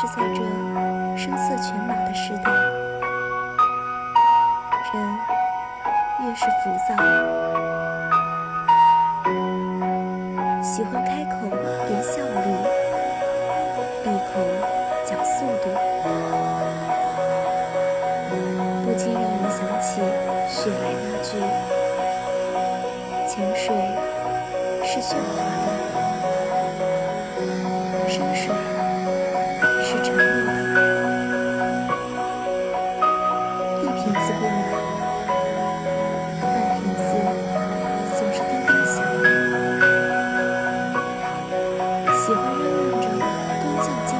是在这声色犬马的时代，人越是浮躁，喜欢开口言效率，闭口讲速度，不禁让人想起雪莱那句：“潜水是喧哗的。”一瓶子不满，半瓶子总是东大小，喜欢嚷嚷着东向。